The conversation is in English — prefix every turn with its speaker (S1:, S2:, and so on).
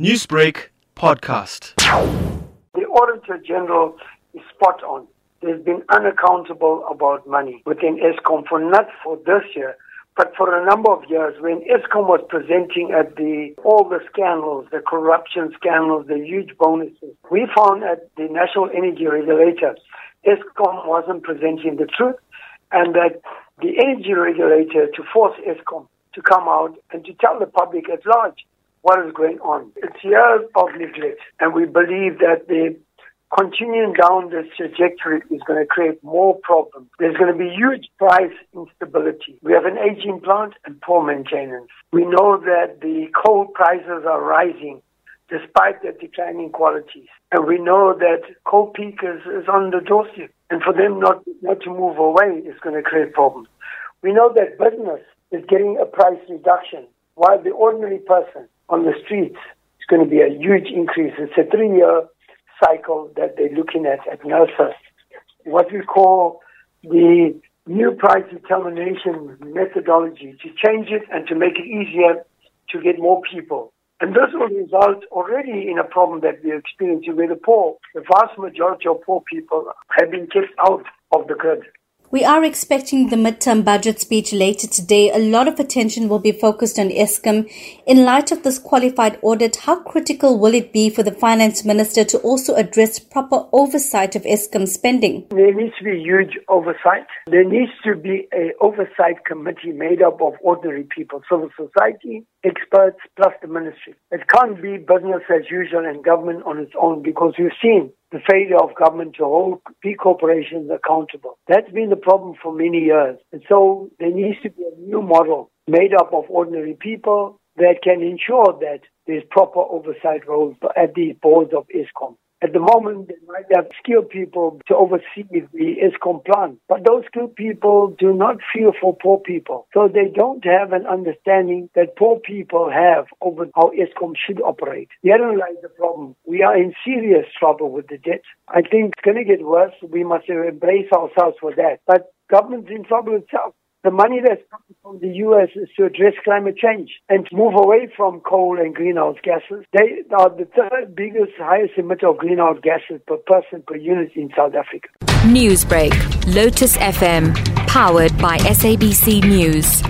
S1: Newsbreak podcast.
S2: The Auditor General is spot on. There's been unaccountable about money within Eskom for not for this year, but for a number of years when Eskom was presenting at the all the scandals, the corruption scandals, the huge bonuses. We found at the National Energy Regulator, Eskom wasn't presenting the truth and that the energy regulator to force Eskom to come out and to tell the public at large what is going on. It's years of neglect, and we believe that the continuing down this trajectory is going to create more problems. There's going to be huge price instability. We have an aging plant and poor maintenance. We know that the coal prices are rising despite the declining qualities. And we know that coal peak is, is on the doorstep. And for them not, not to move away is going to create problems. We know that business is getting a price reduction while the ordinary person on the streets is going to be a huge increase. It's a three year cycle that they're looking at at NERSA. What we call the new price determination methodology to change it and to make it easier to get more people. And this will result already in a problem that we're experiencing where the poor, the vast majority of poor people have been kept out of the grid.
S3: We are expecting the midterm budget speech later today. A lot of attention will be focused on Eskom. In light of this qualified audit, how critical will it be for the finance minister to also address proper oversight of Eskom spending?
S2: There needs to be huge oversight. There needs to be an oversight committee made up of ordinary people, civil society, experts, plus the ministry. It can't be business as usual and government on its own because we've seen the failure of government to hold big corporations accountable. That's been the problem for many years. And so there needs to be a new model made up of ordinary people that can ensure that there's proper oversight roles at the boards of Eskom. At the moment, they might have skilled people to oversee the Eskom plan, but those skilled people do not feel for poor people. So they don't have an understanding that poor people have over how Eskom should operate. Therein lies the problem. We are in serious trouble with the debt. I think it's going to get worse. We must embrace ourselves for that. But government's in trouble itself. The money that's coming from the U.S. is to address climate change and move away from coal and greenhouse gases. They are the third biggest, highest emitter of greenhouse gases per person per unit in South Africa.
S4: Newsbreak, Lotus FM, powered by SABC News.